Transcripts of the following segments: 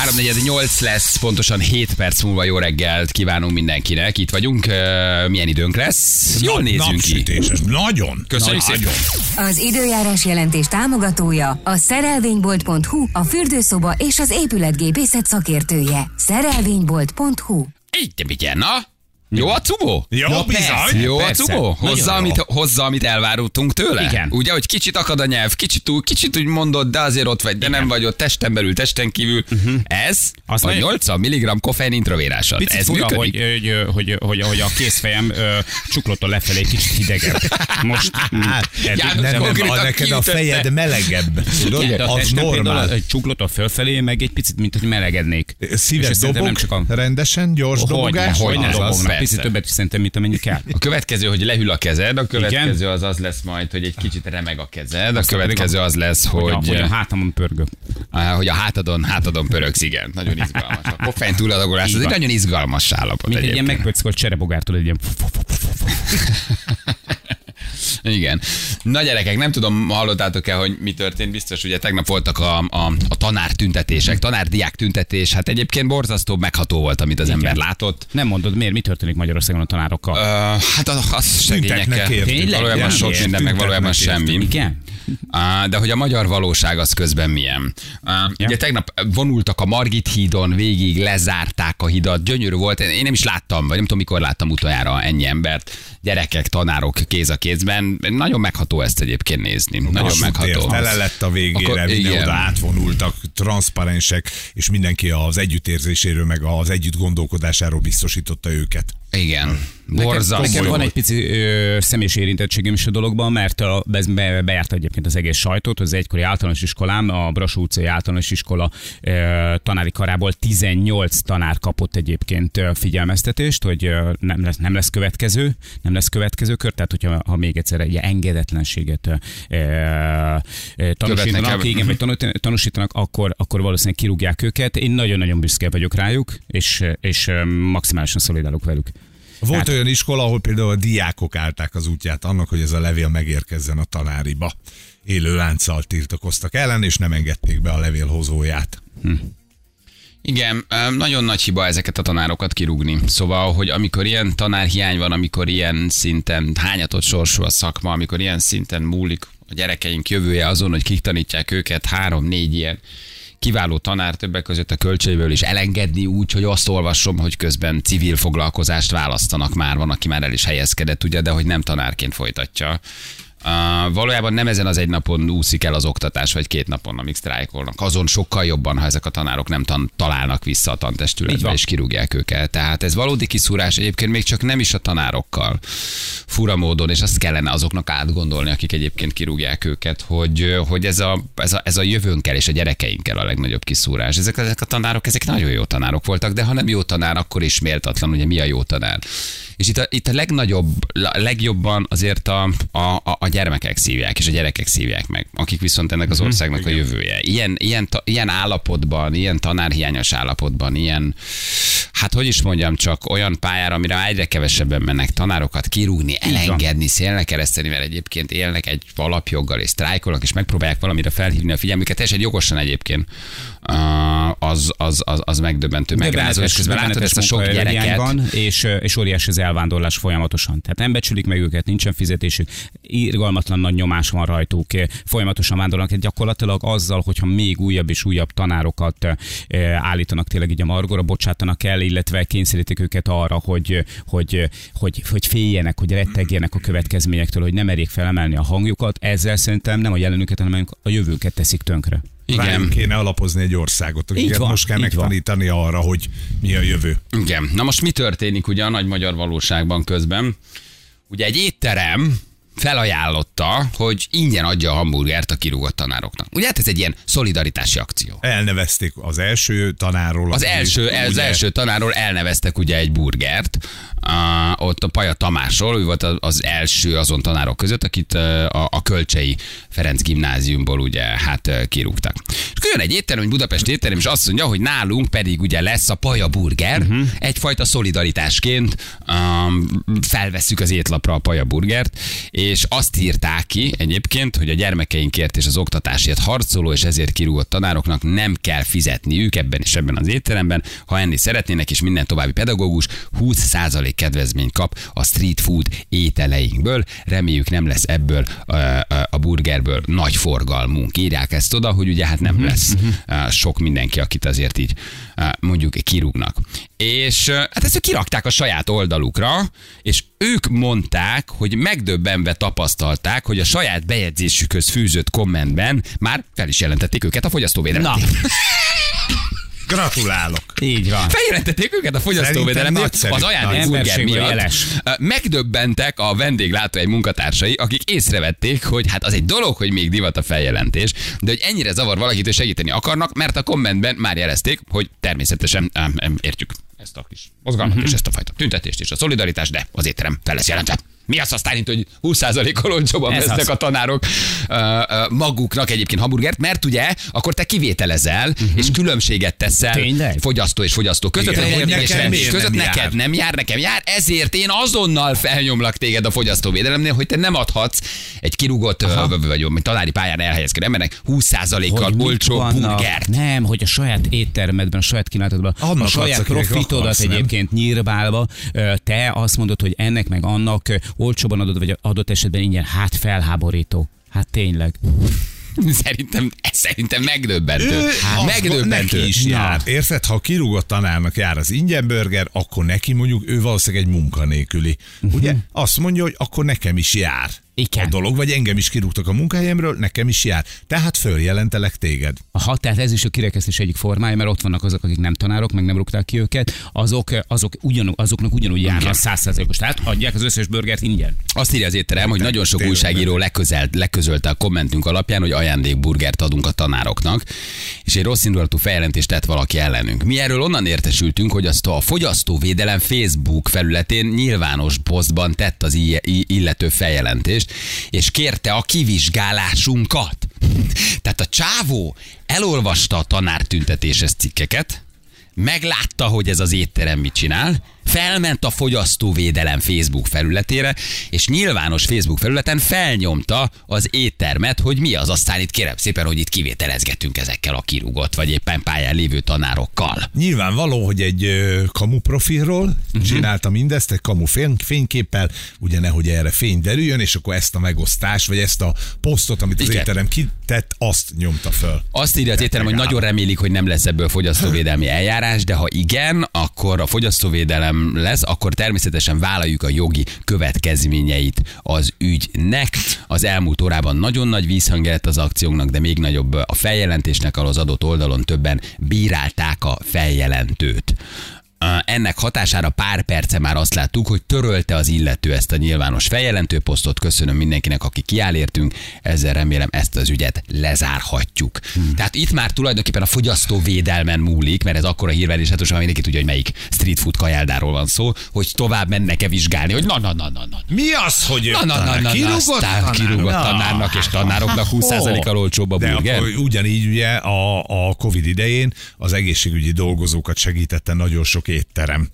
348 lesz, pontosan 7 perc múlva jó reggelt kívánunk mindenkinek. Itt vagyunk, milyen időnk lesz? Jól nézünk ki. Nagyon. Köszönjük Nagyon. szépen. Az időjárás jelentés támogatója a szerelvénybolt.hu, a fürdőszoba és az épületgépészet szakértője. Szerelvénybolt.hu Így te na? Jó a cubó? Jó, Ja, bizony. persze. Jó a Persze. cubó? Nagyon Hozzá amit, hozzá, amit elvárultunk tőle? Igen. Ugye, hogy kicsit akad a nyelv, kicsit, túl, kicsit úgy mondod, de azért ott vagy, de nem vagy ott testen belül, testen kívül. Ez Azt a nagyon- 80 mg koffein intravérással. Picit Ez fura, hogy, hogy, hogy, hogy, hogy a kézfejem ö, csuklótól lefelé egy kicsit hidegebb. Most mm, eddig Nem, nem, a, neked a fejed melegebb. Tudod? Igen, a Az normál. egy csuklótól fölfelé, meg egy picit, mint hogy melegednék. Szíved dobog, a... rendesen, gyors dobogás? hogy ne dobognak. Picit többet is szerintem, mint amennyi kell. A következő, hogy lehűl a kezed, a következő Igen. az az lesz majd, hogy egy kicsit remeg a kezed, a következő az lesz, Hogy, hogy, a hátamon pörgök. hogy a hátadon, hátadon pöröksz, igen. Nagyon izgalmas. A koffein túladagolás, ez egy nagyon izgalmas állapot Mint egy ilyen megpöckolt cserebogártól egy ilyen... Igen. Na gyerekek, nem tudom, hallottátok-e, hogy mi történt, biztos, ugye tegnap voltak a, a, a tanár tüntetések, tanárdiák tüntetés, hát egyébként borzasztó megható volt, amit az ember látott. Nem mondod, miért? Mi történik Magyarországon a tanárokkal? Uh, hát az, az segényekkel. Tényleg? Valójában sok minden, meg valójában semmi. Igen? De hogy a magyar valóság az közben milyen. Ja. Ugye tegnap vonultak a Margit hídon, végig lezárták a hidat, gyönyörű volt. Én nem is láttam, vagy nem tudom, mikor láttam utoljára ennyi embert. Gyerekek, tanárok kéz a kézben. Nagyon megható ezt egyébként nézni. Nagyon Vasút tér megható. Tele lett a végére, Akkor Akkor, igen. oda átvonultak, transzparensek, és mindenki az együttérzéséről, meg az együtt gondolkodásáról biztosította őket. Igen. Borzasztó. nekem van egy pici ö, személyes érintettségem is a dologban, mert a, ez be, bejárta egyébként az egész sajtót, az egykori általános iskolám, a Brassó utcai általános iskola ö, tanári karából 18 tanár kapott egyébként ö, figyelmeztetést, hogy ö, nem lesz, nem lesz következő, nem lesz következő kör, tehát hogyha ha még egyszer egy engedetlenséget ö, ö, tanúsítanak, igen, vagy tanú- tanúsítanak, akkor, akkor valószínűleg kirúgják őket. Én nagyon-nagyon büszke vagyok rájuk, és, és maximálisan szolidálok velük. Volt Hát- olyan iskola, ahol például a diákok állták az útját annak, hogy ez a levél megérkezzen a tanáriba. Élő lánccal tiltakoztak ellen, és nem engedték be a levélhozóját. Igen, ö, nagyon nagy hiba ezeket a tanárokat kirúgni. Szóval, hogy amikor ilyen tanárhiány van, amikor ilyen szinten hányatott sorsú a szakma, amikor ilyen szinten múlik a gyerekeink jövője azon, hogy kik tanítják őket, három-négy ilyen kiváló tanár többek között a költségből is elengedni úgy, hogy azt olvasom, hogy közben civil foglalkozást választanak már, van, aki már el is helyezkedett, ugye, de hogy nem tanárként folytatja. Uh, valójában nem ezen az egy napon úszik el az oktatás, vagy két napon, amíg sztrájkolnak. Azon sokkal jobban, ha ezek a tanárok nem tan- találnak vissza a tantestületbe, és kirúgják őket. Tehát ez valódi kiszúrás egyébként még csak nem is a tanárokkal fura módon, és azt kellene azoknak átgondolni, akik egyébként kirúgják őket, hogy, hogy ez, a, ez, a, ez a jövőnkkel és a gyerekeinkkel a legnagyobb kiszúrás. Ezek, ezek a tanárok, ezek nagyon jó tanárok voltak, de ha nem jó tanár, akkor is méltatlan, ugye mi a jó tanár. És itt a, itt a legnagyobb, legjobban azért a, a, a gyermekek szívják, és a gyerekek szívják meg, akik viszont ennek az országnak a jövője. Ilyen, ilyen, ta, ilyen állapotban, ilyen tanárhiányos állapotban, ilyen, hát hogy is mondjam, csak olyan pályára, amire egyre kevesebben mennek tanárokat kirúgni, elengedni, szélnek kereszteni, mert egyébként élnek egy alapjoggal és sztrájkolnak, és megpróbálják valamire felhívni a figyelmüket, teljesen jogosan egyébként, az, az, az, az megdöbbentő, megrázó, és közben látod ezt a sok gyereket. Van, és, és óriási az elvándorlás folyamatosan. Tehát nem becsülik meg őket, nincsen fizetésük, irgalmatlan nagy nyomás van rajtuk, folyamatosan vándorolnak. Gyakorlatilag azzal, hogyha még újabb és újabb tanárokat állítanak tényleg így a margóra, bocsátanak el, illetve kényszerítik őket arra, hogy, hogy, hogy, hogy féljenek, hogy rettegjenek a következményektől, hogy nem merjék felemelni a hangjukat. Ezzel szerintem nem a jelenüket, hanem a jövőket teszik tönkre. Igen. Rájuk kéne alapozni egy országot, akiket van, most kell így van. megtanítani arra, hogy mi a jövő. Igen. Na most mi történik ugye a nagy magyar valóságban közben? Ugye egy étterem felajánlotta, hogy ingyen adja a hamburgert a kirúgott tanároknak. Ugye hát ez egy ilyen szolidaritási akció. Elnevezték az első tanáról. Az aki első, az ugye- első tanárról elneveztek ugye egy burgert, uh, ott a Paja Tamásról, ő volt az- első azon tanárok között, akit uh, a, a Kölcsei Ferenc gimnáziumból ugye hát uh, kirúgtak. És akkor jön egy étterem, egy Budapest étterem, és azt mondja, hogy nálunk pedig ugye lesz a Paja burger, uh-huh. egyfajta szolidaritásként um, felvesszük az étlapra a Paja burgert, és azt írták ki egyébként, hogy a gyermekeinkért és az oktatásért harcoló és ezért kirúgott tanároknak nem kell fizetniük ebben és ebben az étteremben. Ha enni szeretnének, és minden további pedagógus 20% kedvezményt kap a street food ételeinkből. Reméljük nem lesz ebből a burgerből nagy forgalmunk. Írják ezt oda, hogy ugye hát nem lesz ö, sok mindenki, akit azért így mondjuk kirúgnak. És hát ezt kirakták a saját oldalukra, és ők mondták, hogy megdöbbenve tapasztalták, hogy a saját bejegyzésükhöz fűzött kommentben már fel is jelentették őket a fogyasztóvédelemnek. Gratulálok. így van. Feljelentették őket a fogyasztóvédelemnél Szerintem az nagyszerű. ajándék burger Emberség vagy miatt. jeles. Megdöbbentek a vendéglátóhely munkatársai, akik észrevették, hogy hát az egy dolog, hogy még divat a feljelentés, de hogy ennyire zavar valakit, hogy segíteni akarnak, mert a kommentben már jelezték, hogy természetesen ám, ám, értjük ezt a kis mozgalmat Mhm. és ezt a fajta tüntetést és a szolidaritást, de az étterem fel lesz jelentve. Mi az aztán, mint hogy 20%-kal olcsóban vesznek az. a tanárok maguknak egyébként hamburgert, mert ugye akkor te kivételezel, és különbséget teszel. Tényleg? fogyasztó és fogyasztó között, Igen, hogy nekem között nem neked jár? nem jár, nekem jár, ezért én azonnal felnyomlak téged a fogyasztóvédelemnél, hogy te nem adhatsz egy kirúgott, ö, vagy, tanári pályán elhelyezkedő embernek 20%-kal Hogy mit olcsó burgert. Nem, hogy a saját éttermedben, a saját kínálatodban, Annak a saját profitodat akarsz, nem? egyébként nyírbálva, ö, te azt mondod, hogy ennek meg annak olcsóban adod, vagy adott esetben ingyen, hát felháborító. Hát tényleg. Szerintem, szerintem megdöbbentő. Hát megdöbbentő. Neki is Na. jár. Érted? Ha kirúgott tanárnak jár az ingyen burger, akkor neki mondjuk ő valószínűleg egy munkanélküli. Ugye? Azt mondja, hogy akkor nekem is jár. Igen. A dolog, vagy engem is kirúgtak a munkahelyemről, nekem is jár. Tehát följelentelek téged. Aha, tehát ez is a kirekesztés egyik formája, mert ott vannak azok, akik nem tanárok, meg nem rúgták ki őket, azok, azok ugyanú, azoknak ugyanúgy járna a százszázalékos. Tehát adják az összes burgert ingyen. Azt írja az étterem, hogy nagyon sok újságíró leközelt, leközölte a kommentünk alapján, hogy ajándékburgert adunk a tanároknak, és egy rossz indulatú feljelentést tett valaki ellenünk. Mi erről onnan értesültünk, hogy azt a fogyasztóvédelem Facebook felületén nyilvános posztban tett az illető feljelentést, és kérte a kivizsgálásunkat. Tehát a csávó elolvasta a tanártüntetéses cikkeket, meglátta, hogy ez az étterem mit csinál, felment a fogyasztóvédelem Facebook felületére, és nyilvános Facebook felületen felnyomta az éttermet, hogy mi az. Aztán itt kérem szépen, hogy itt kivételezgetünk ezekkel a kirúgott, vagy éppen pályán lévő tanárokkal. Nyilvánvaló, hogy egy ö, kamu profilról Mhm. uh-huh. csinálta mindezt, egy kamu fény, fényképpel, ugye nehogy erre fény derüljön, és akkor ezt a megosztást, vagy ezt a posztot, amit az Igen. étterem kitett, azt nyomta föl. Azt írja az étterem, hogy nagyon remélik, hogy nem lesz ebből fogyasztóvédelmi eljárás, de ha igen, akkor a fogyasztóvédelem lesz, akkor természetesen vállaljuk a jogi következményeit az ügynek. Az elmúlt órában nagyon nagy vízhangja lett az akciónknak, de még nagyobb a feljelentésnek, ahol az adott oldalon többen bírálták a feljelentőt. Ennek hatására pár perce már azt láttuk, hogy törölte az illető ezt a nyilvános feljelentő posztot. Köszönöm mindenkinek, aki kiáll értünk. Ezzel remélem ezt az ügyet lezárhatjuk. Hmm. Tehát itt már tulajdonképpen a fogyasztóvédelmen múlik, mert ez akkora hírverés, hát most már mindenki tudja, hogy melyik street food kajáldáról van szó, hogy tovább mennek-e vizsgálni, hogy na, na, na, na, na. Mi az, hogy Na, na, na, na, kirúgott tanár? kirúgott Na. tanárnak és tanároknak 20%-kal olcsóbb a De burger. akkor ugyanígy ugye a, a Covid idején az egészségügyi dolgozókat segítette nagyon sok étterem.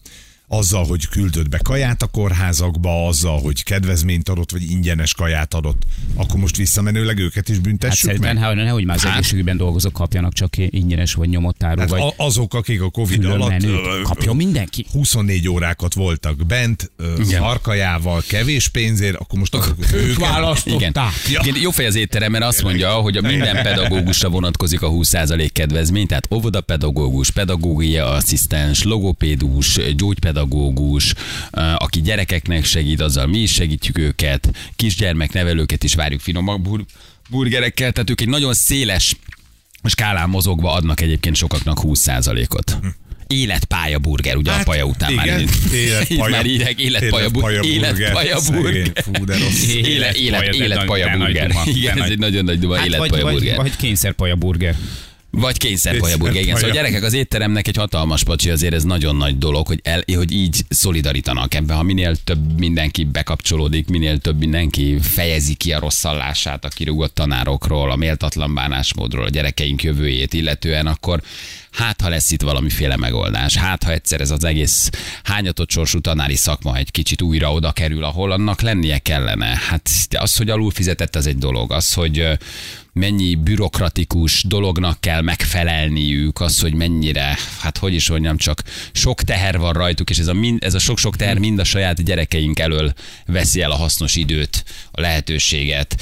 Azzal, hogy küldött be kaját a kórházakba, azzal, hogy kedvezményt adott, vagy ingyenes kaját adott, akkor most visszamenőleg őket is Hát büntessük szerintem meg? hát, nehogy már az Hát. egészségügyben dolgozók kapjanak csak ingyenes vagy nyomott áru, Hát vagy a- azok, akik a Covid alatt Kapjon mindenki. 24 órákat voltak bent, Igen. harkajával, kevés pénzért, akkor most azok, ők Igen. Ja. Igen, jó fej az étterem, mert azt mondja, hogy a minden pedagógusra vonatkozik a 20% kedvezmény, tehát óvodapedagógus, pedagógia asszisztens, logopédus, gyógypedagógus, eh, aki gyerekeknek segít, azzal mi is segítjük őket, kisgyermeknevelőket is várjuk finomabb bur- burgerekkel, tehát ők egy nagyon széles skálán mozogva adnak egyébként sokaknak 20%-ot. Életpálya burger, ugye a paja után már igen, így- életpalya- már írják, életpalya burger. Életpalya Szegény, burger. Fú, de rossz. Élet, élet, Életpalya, de életpalya nagy- de nagy burger. Igen, ez egy nagyon nagy duma, Hát vagy, burger. vagy kényszerpaja burger. Vagy kényszer kajaburger, igen. Szóval gyerekek, az étteremnek egy hatalmas pacsi, azért ez nagyon nagy dolog, hogy, el, hogy így szolidarítanak ebben. Ha minél több mindenki bekapcsolódik, minél több mindenki fejezi ki a rosszallását a kirúgott tanárokról, a méltatlan bánásmódról, a gyerekeink jövőjét illetően, akkor hát ha lesz itt valamiféle megoldás, hát ha egyszer ez az egész hányatott sorsú tanári szakma egy kicsit újra oda kerül, ahol annak lennie kellene. Hát az, hogy alul fizetett, az egy dolog. Az, hogy mennyi bürokratikus dolognak kell megfelelniük, az, hogy mennyire, hát hogy is mondjam, csak sok teher van rajtuk, és ez a, mind, ez a sok-sok teher mind a saját gyerekeink elől veszi el a hasznos időt, a lehetőséget,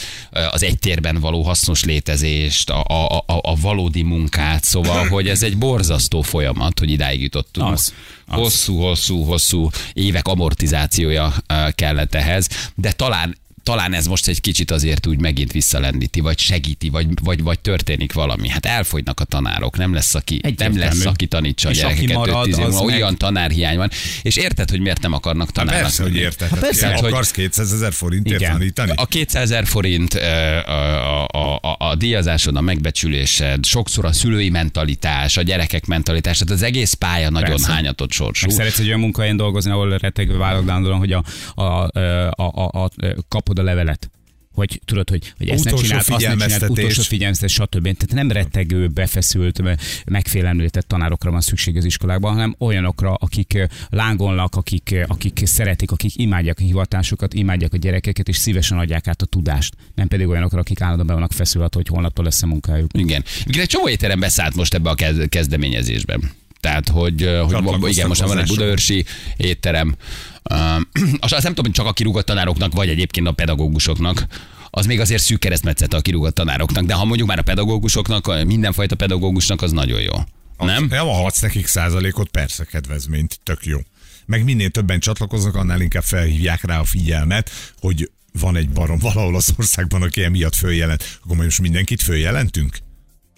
az egy térben való hasznos létezést, a, a, a, a valódi munkát, szóval, hogy ez egy borzasztó folyamat, hogy idáig jutottunk. Az, az. Hosszú, hosszú, hosszú évek amortizációja ö, kellett ehhez, de talán talán ez most egy kicsit azért úgy megint visszalendíti, vagy segíti, vagy, vagy, vagy történik valami. Hát elfogynak a tanárok, nem lesz, aki, nem Egyértelmű. lesz, aki tanítsa a És aki gyerekeket. marad, 5-10 év az múlva. meg- Olyan tanárhiány van. És érted, hogy miért nem akarnak Hát tanárnak persze, hogy érted. Hát persze, Hát hogy- akarsz 200 ezer forintért Igen. tanítani? A 200 ezer forint a, a, a, a, a díjazásod, a megbecsülésed, sokszor a szülői mentalitás, a gyerekek mentalitás, tehát az egész pálya nagyon Persze. hányatott sorsú. Meg szeretsz egy olyan munkahelyen dolgozni, ahol rettegve vállalod állandóan, hogy a, a, a, a, a, a, kapod a levelet. Hogy tudod, hogy, hogy ezt ne Utolsó csináld, azt ne csináld, figyelmeztetés. utolsó figyelmeztetés, stb. Tehát nem rettegő, befeszült, megfélemlített tanárokra van szükség az iskolákban, hanem olyanokra, akik lángolnak, akik, akik szeretik, akik imádják a hivatásukat, imádják a gyerekeket, és szívesen adják át a tudást. Nem pedig olyanokra, akik állandóan be vannak feszülve, hogy holnaptól lesz a munkájuk. Igen. Igen, egy csomó étterem beszállt most ebbe a kez- kezdeményezésben. Tehát, hogy, hogy igen, most már van egy budaörsi étterem. Azt nem tudom, hogy csak a kirúgott tanároknak, vagy egyébként a pedagógusoknak, az még azért szűk keresztmetszete a kirúgott tanároknak, de ha mondjuk már a pedagógusoknak, mindenfajta pedagógusnak, az nagyon jó. Nem? Nem, ha adsz nekik százalékot, persze kedvezményt, tök jó. Meg minél többen csatlakoznak, annál inkább felhívják rá a figyelmet, hogy van egy barom valahol az országban, aki emiatt följelent. Akkor most mindenkit följelentünk?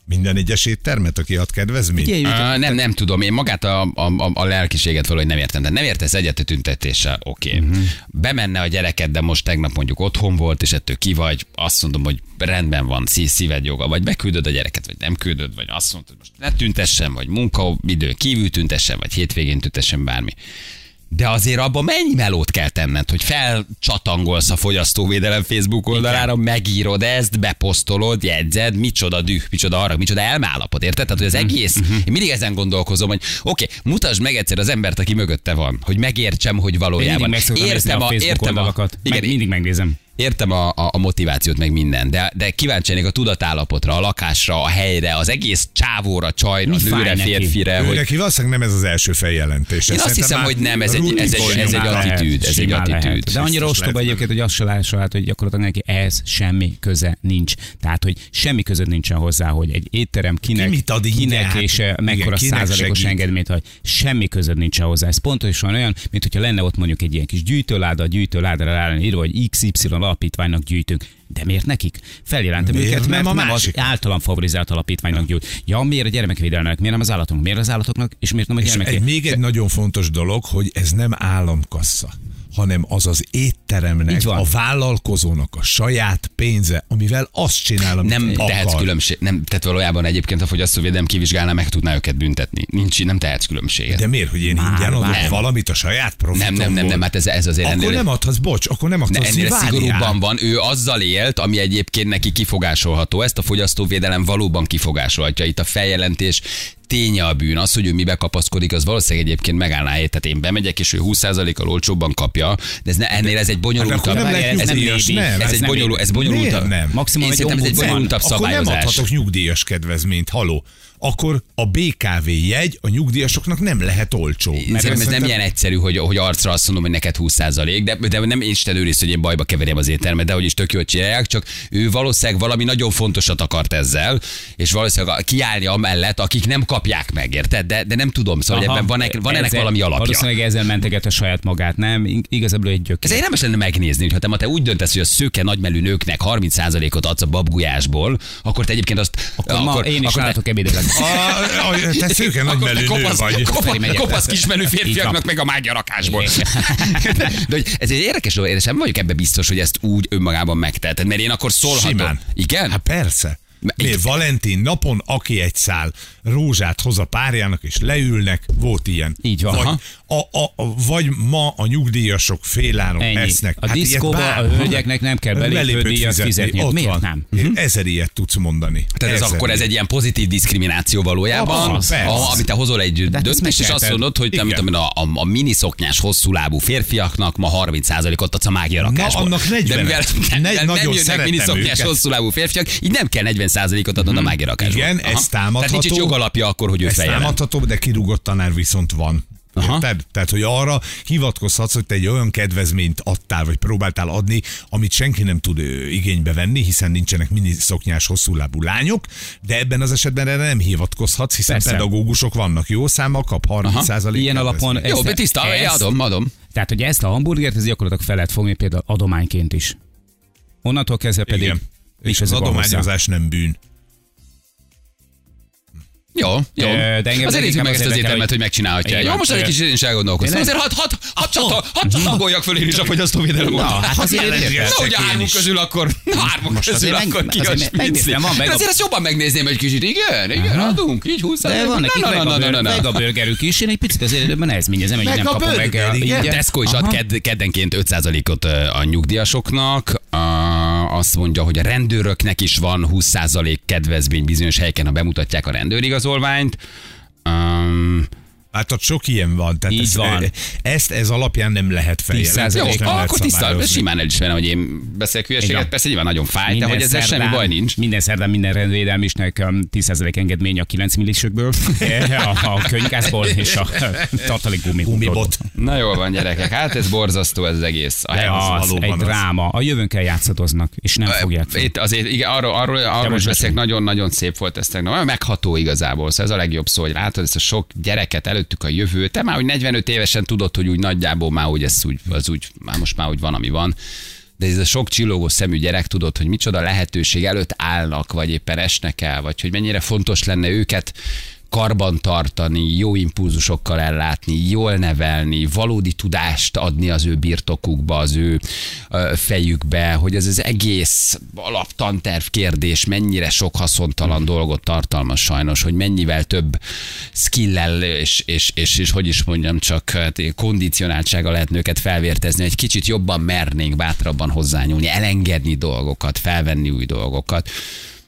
Minden egyes éttermet, aki ad kedvezményt? Uh, nem, nem tudom. Én magát a, a, a, a lelkiséget valahogy nem értem. Tehát nem értesz egyet a tüntetéssel, oké. Okay. Uh-huh. Bemenne a gyereked, de most tegnap mondjuk otthon volt, és ettől ki vagy, azt mondom, hogy rendben van, szí- szíved joga, vagy beküldöd a gyereket, vagy nem küldöd, vagy azt mondod, hogy most ne tüntessen, vagy munkaidő kívül tüntessen, vagy hétvégén tüntessen bármi. De azért abban mennyi melót kell tenned, hogy felcsatangolsz a fogyasztóvédelem Facebook oldalára, megírod ezt, beposztolod, jegyzed, micsoda düh, micsoda arra, micsoda elmállapot, érted? Tehát, hogy az egész, én mindig ezen gondolkozom, hogy oké, okay, mutasd meg egyszer az embert, aki mögötte van, hogy megértsem, hogy Én mindig valójában. szoktam nézni a Facebook oldalakat. igen, Meg, mindig megnézem. Értem a, a, a motivációt, meg minden, de, de kíváncsi lennék a tudatállapotra, a lakásra, a helyre, az egész csávóra, csajra, Mi nőre, neki? férfire, Ő hogy neki valószínűleg nem ez az első feljelentés. Én azt hiszem, hogy nem, ez egy- ez egy- ez egy attitűd, ez egy attitűd. De annyira ostoba egyébként, hogy azt se lássa át, hogy gyakorlatilag neki ez semmi köze nincs. Tehát, hogy semmi között nincsen hozzá, hogy egy étterem kinek, Ki mit ad kinek Hát, és eh, mekkora százalékos engedményt, hogy semmi között nincsen hozzá. Ez pontosan olyan, mint hogyha lenne ott mondjuk egy ilyen kis gyűjtőláda, a gyűjtőládára rá írva, hogy XY alapítványnak gyűjtünk. De miért nekik? Feljelentem Miért őket, nem mert a nem az másik? általam favorizált alapítványnak gyűjt. Ja, miért a gyermekvédelmek, miért nem az állatoknak, miért az állatoknak, és miért nem a gyermekek? még egy nagyon fontos dolog, hogy ez nem államkassa hanem az az étteremnek, a vállalkozónak a saját pénze, amivel azt csinál, amit nem akar. tehetsz különbség. Nem, tehát valójában egyébként a fogyasztóvédelem kivizsgálná, meg tudná őket büntetni. Nincs, nem tehetsz különbséget. De miért, hogy én Már, ingyen adok már. valamit a saját profitomból? nem, nem, nem, nem, hát ez, ez azért Akkor ennél, nem adhatsz, bocs, akkor nem ne, adhatsz. ennél szigorúbban van. Ő azzal élt, ami egyébként neki kifogásolható. Ezt a fogyasztóvédelem valóban kifogásolhatja. Itt a feljelentés ténye a bűn. Az, hogy ő mibe kapaszkodik, az valószínűleg egyébként megállná helyet. Tehát én bemegyek, és ő 20%-kal olcsóbban kapja, de ez ne, ennél ez egy Hát bonyolultabb. nem lehet ez nem nyugdíjas, nem. ez, ez egy nem bonyolul, ez bonyolultabb. nem? Maximum Én egy ez egy bonyolultabb Akkor nem adhatok nyugdíjas kedvezményt, haló. Akkor a BKV jegy a nyugdíjasoknak nem lehet olcsó. Mert ez nem szerintem- ilyen egyszerű, hogy, hogy arcra azt mondom, hogy neked 20%, de, de nem Isten őriz, hogy én bajba keverjem az éttermet, de hogy is tök jól csinálják, csak ő valószínűleg valami nagyon fontosat akart ezzel, és valószínűleg kiállni amellett, akik nem kapják meg, érted? De, de nem tudom, szóval hogy Aha, ebben van, van ennek ezzel- valami alapja. Valószínűleg ezzel menteget a saját magát, nem? Ig- Igazából egy gyökér. Ez érdemes lenne megnézni, hogy ha te, te úgy döntesz, hogy a szőke nagymelű nőknek 30%-ot adsz a babgulyásból, akkor te egyébként azt... Akkor, ma én is akkor látok ebédelek. A, a, te szőke nő kopasz, vagy. kopasz, kopasz Így férfiaknak meg a mágyarakásból. De, de ez egy érdekes dolog, én sem vagyok ebbe biztos, hogy ezt úgy önmagában megteheted, mert én akkor szólhatom. Simán. Igen? Hát persze. Miért Valentin napon, aki egy szál rózsát hoz a párjának, és leülnek, volt ilyen. Így van. Vagy, a, a, a, vagy ma a nyugdíjasok féláron Ennyi. esznek. A ilyet diszkóba bár- a hölgyeknek nem kell belépődíjat fizetni. Ott Miért van. nem? Én Ezer ilyet tudsz mondani. Tehát ez Ezer akkor ez ilyet. egy ilyen pozitív diszkrimináció valójában, Ah, persze. a, amit te hozol egy ezt döntést, és azt mondod, hogy tudom, én, a, a, a miniszoknyás hosszúlábú férfiaknak ma 30%-ot adsz a mágia rakásból. annak 40. De mivel, Ne- mivel nem jönnek miniszoknyás hosszúlábú férfiak, így nem kell 40%-ot adnod a mágia rakásból. Igen, ez támadható. Tehát nincs is jogalapja akkor, hogy ő Ez fejeljen. támadható, de kirúgott tanár viszont van. Aha. Érted? Tehát, hogy arra hivatkozhatsz, hogy te egy olyan kedvezményt adtál, vagy próbáltál adni, amit senki nem tud ö, igénybe venni, hiszen nincsenek miniszoknyás hosszúlábú lányok, de ebben az esetben erre nem hivatkozhatsz, hiszen Persze. pedagógusok vannak jó számmal, kap 30 százalék Ilyen alapon Jó, ezt- tiszta, ezt- adom, adom. Tehát, hogy ezt a hamburgert, ez gyakorlatilag fel lehet fogni például adományként is. Onnantól kezdve pedig Igen. Nincs És az adományozás nem bűn. Jó, jó. De- de engem azért nézzük meg ezt az éttermet, hogy- hogy megcsinálhatja. Igen. Jó, most egy kicsit én is elgondolkoztam. Azért hadd had, had, had, had, had csatoljak föl én is a fogyasztóvédelem Na, hát azért. Na, hármunk is. közül akkor, hármunk Most közül akkor ki a spicli. azért ezt jobban megnézném egy kicsit. Igen, igen, adunk, így 20 De van nekik meg a burgerük is, én egy picit azért nehezményezem, hogy nem kapom meg. Tesco is ad keddenként 5%-ot ö, a nyugdíjasoknak. Azt mondja, hogy a rendőröknek is van 20% kedvezmény bizonyos helyeken, ha bemutatják a rendőrigazolványt. Um, Hát ott sok ilyen van. Tehát Így ezt, van. ezt ez alapján nem lehet feljelenteni. 10%. jó, nem akkor tiszta, simán elismerem, hogy én beszélek hülyeséget, Igen. persze nyilván nagyon fáj, de hogy ezzel semmi szerdán- baj nincs. Minden szerdán minden rendvédelmisnek um, 10% engedmény a 9 millisökből, a, a könyvkászból és a tartalék Gumibot. Na jól van, gyerekek, hát ez borzasztó ez az egész. A De az Az, egy az. dráma. A jövőnkkel játszadoznak, és nem fogják. fel. Itt azért, igen, arról, arról, arról is beszélek, nagyon-nagyon szép volt ez tegnap. Megható igazából, szóval ez a legjobb szó, hogy látod ezt a sok gyereket előttük a jövő. Te már, hogy 45 évesen tudod, hogy úgy nagyjából már úgy ez úgy, az úgy, már most már úgy van, ami van. De ez a sok csillogó szemű gyerek tudod, hogy micsoda lehetőség előtt állnak, vagy éppen esnek el, vagy hogy mennyire fontos lenne őket karban tartani, jó impulzusokkal ellátni, jól nevelni, valódi tudást adni az ő birtokukba, az ő fejükbe, hogy ez az egész alaptanterv kérdés mennyire sok haszontalan dolgot tartalmaz sajnos, hogy mennyivel több skillel és, és, és, és hogy is mondjam, csak hát, kondicionáltsága lehetne őket felvértezni, egy kicsit jobban mernénk bátrabban hozzányúlni, elengedni dolgokat, felvenni új dolgokat.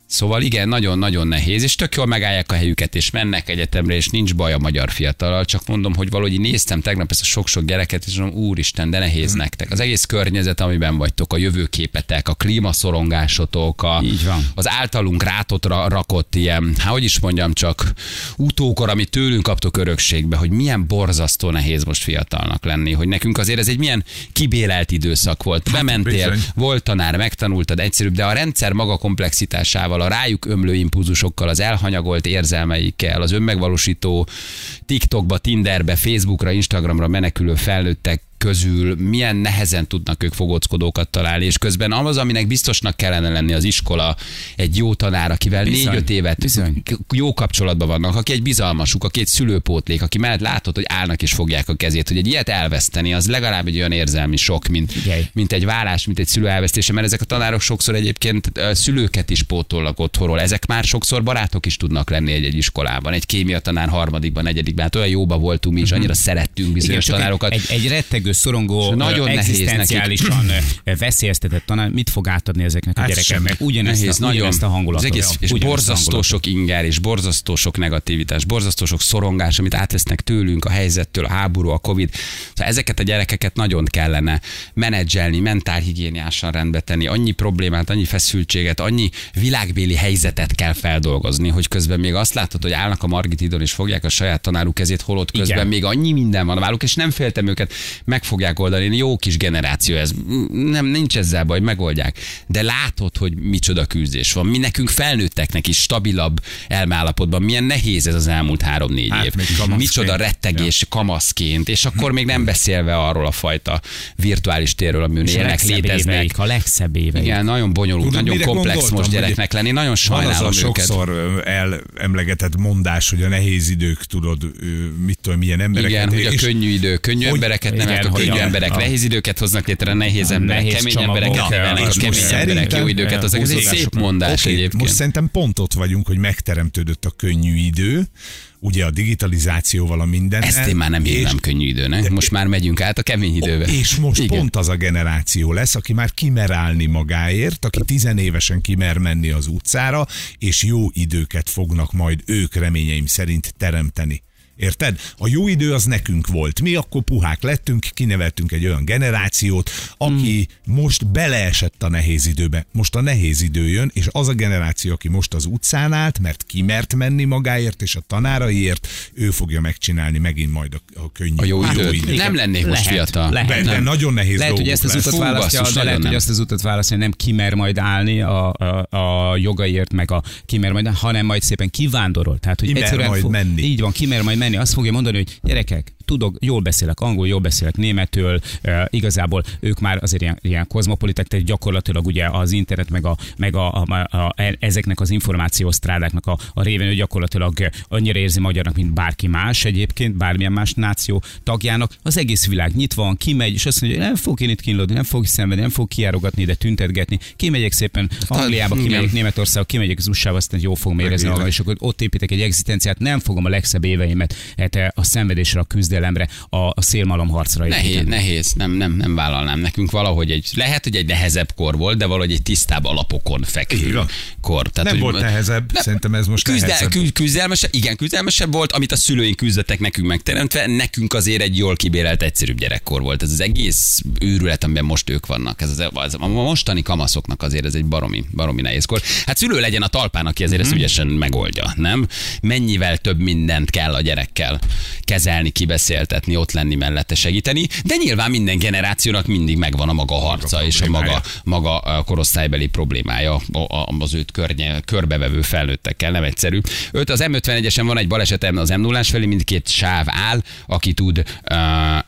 Szóval igen, nagyon-nagyon nehéz, és tök jól megállják a helyüket, és mennek egyetemre, és nincs baj a magyar fiatalal, csak mondom, hogy valahogy néztem tegnap ezt a sok-sok gyereket, és mondom, úristen, de nehéz nektek. Az egész környezet, amiben vagytok, a jövőképetek, a klímaszorongásotok, a, Így van. az általunk rátot ra- rakott ilyen, hát hogy is mondjam, csak utókor, amit tőlünk kaptok örökségbe, hogy milyen borzasztó nehéz most fiatalnak lenni, hogy nekünk azért ez egy milyen kibélelt időszak volt. Bementél, bizony. volt tanár, megtanultad egyszerűbb, de a rendszer maga komplexitásával, a rájuk ömlő impulzusokkal, az elhanyagolt érzelmeikkel, az önmegvalósító TikTokba, Tinderbe, Facebookra, Instagramra menekülő felnőttek közül milyen nehezen tudnak ők fogóckodókat találni, és közben az, aminek biztosnak kellene lenni az iskola, egy jó tanár, akivel négy-öt évet bizony. jó kapcsolatban vannak, aki egy bizalmasuk, aki egy szülőpótlék, aki mellett látod, hogy állnak és fogják a kezét, hogy egy ilyet elveszteni, az legalább egy olyan érzelmi sok, mint, Igen. mint egy vállás, mint egy szülő elvesztése, mert ezek a tanárok sokszor egyébként szülőket is pótolnak otthonról. Ezek már sokszor barátok is tudnak lenni egy, egy iskolában. Egy kémia tanár harmadikban, negyedikben, hát olyan jóba voltunk mi is, annyira szerettünk bizonyos csak tanárokat. Egy, egy, egy rettegő, szorongó, nagyon egzisztenciálisan ö, veszélyeztetett tanár, mit fog átadni ezeknek a Hát gyerekeknek? Ugyanezt, Nehéz, a, nagyon. ugyanezt a hangulatot. Az egész, és borzasztó sok inger, és borzasztó sok negativitás, borzasztó sok szorongás, amit átvesznek tőlünk, a helyzettől, a háború, a Covid. Szóval ezeket a gyerekeket nagyon kellene menedzselni, mentálhigiéniásan rendbe tenni, annyi problémát, annyi feszültséget, annyi világbéli helyzetet kell feldolgozni, hogy közben még azt látod, hogy állnak a Margitidon és fogják a saját tanáruk kezét, holott közben Igen. még annyi minden van váluk, és nem féltem őket, meg fogják oldani. Jó kis generáció ez. Nem, nincs ezzel baj, megoldják. De látod, hogy micsoda küzdés van. Mi nekünk felnőtteknek is stabilabb elmállapotban. Milyen nehéz ez az elmúlt három-négy Hát év. Micsoda rettegés kamaszként, és akkor még nem beszélve arról a fajta virtuális térről, amiben És a élnek, léteznek. éveik, a legszebb éveik. Igen, nagyon bonyolult, Tudod, nagyon komplex most gyereknek lenni. Nagyon Van az sajnálom a őket. sokszor elemlegetett mondás, hogy a nehéz idők, tudod, mit tudom, milyen embereket. Igen, hogy a és- könnyű idő, könnyű hogy- embereket nem igen, el hogy könnyű a- emberek a- nehéz időket hoznak létre, nehéz emberek, nehéz kemény csomagok, embereket nevelnek, a kemény emberek jó időket. Ez egy szép mondás Oké, egyébként. Most szerintem pont ott vagyunk, hogy megteremtődött a könnyű idő, ugye a digitalizációval a minden. Ezt én már nem hívnám könnyű időnek. Most már megyünk át a kemény időbe. És most Igen. pont az a generáció lesz, aki már kimer állni magáért, aki tizenévesen kimer menni az utcára, és jó időket fognak majd ők reményeim szerint teremteni. Érted? A jó idő az nekünk volt. Mi akkor puhák lettünk, kineveltünk egy olyan generációt, aki Hmm. most beleesett a nehéz időbe. Most a nehéz idő jön, és az a generáció, aki most az utcán állt, mert kimert menni magáért és a tanáraiért, ő fogja megcsinálni megint majd a, a könnyű A jó jó időt. időt. Nem lennék most Lehet, fiatal. lehet. De, de Nem. nagyon nehéz Lehet, hogy ezt az lesz. utat választja, de lehet, hogy ezt az utat választja, hogy nem kimer majd állni a, a, a jogaiért, meg a kimer majd, hanem majd szépen kivándorol. Tehát, hogy Kimer majd menni. Így van, kimer majd menni. Azt fogja mondani, hogy gyerekek, tudok, jól beszélek angol, jól beszélek németül, igazából ők már azért ilyen, ilyen kozmopoliták, tehát gyakorlatilag ugye az internet meg, a, meg a, a, a, a, ezeknek az információsztrádáknak a, a révén ő gyakorlatilag annyira érzi magyarnak, mint bárki más egyébként, bármilyen más náció tagjának. Az egész világ nyitva van, kimegy, és azt mondja, hogy nem fog én itt kínlódni, nem fog szenvedni, nem fog kiárogatni, de tüntetgetni. Kimegyek szépen Angliába, igen. kimegyek Németországba, kimegyek az USA-ba, aztán jó fogom érezni magam, és akkor ott építek egy egzisztenciát, nem fogom a legszebb éveimet hát, a szenvedésre, a küzdelemre, a, a szélmalom harcra Nehéz, építeni. nehéz, nem, nem, nem vállalnám. Nekünk valahogy egy, lehet, hogy egy nehezebb kor volt, de valahogy egy tisztább alapokon fekvő van. kor. Tehát, Nem hogy- volt nehezebb, szerintem ez most Küzde, nehezebb. kü, küzdelmesebb, igen, küzdelmesebb volt, amit a szülőink küzdöttek nekünk megteremtve, nekünk azért egy jól kibérelt, egyszerűbb gyerekkor volt. Ez az egész őrület, amiben most ők vannak. Ez az, az, a mostani kamaszoknak azért ez egy baromi, baromi nehéz kor. Hát szülő legyen a talpán, aki azért ezt ügyesen megoldja, nem? Mennyivel több mindent kell a gyerekkel kezelni, kibeszéltetni, ott lenni mellette segíteni, de nyilván minden generációnak mindig megvan a maga harca és a maga, maga korosztálybeli problémája az őt környe, körbevevő felnőttekkel, nem egyszerű. Öt az M51-esen van egy balesetem az m 0 felé, mindkét sáv áll, aki tud uh,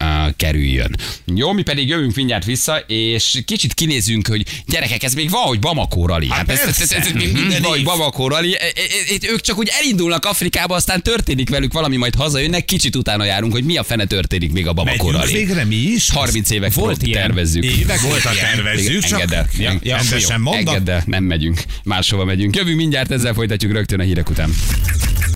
uh, kerüljön. Jó, mi pedig jövünk mindjárt vissza, és kicsit kinézünk, hogy gyerekek, ez még van, hogy Bamako rally. Hát, ez, ez, ez, ez, még mindig van, hogy Bamako rally. E- e- e- Ők csak úgy elindulnak Afrikába, aztán történik velük valami, majd hazajönnek, kicsit utána járunk, hogy mi a fene történik még a rally. végre mi is? 30 évek Volt volt ilyen. tervezzük. Évek óta tervezzük, Igen, csak engedd el. Ja, ja, jó. mondd. Engedd el, nem megyünk. Máshova megyünk. Jövünk mindjárt, ezzel folytatjuk rögtön a hírek után.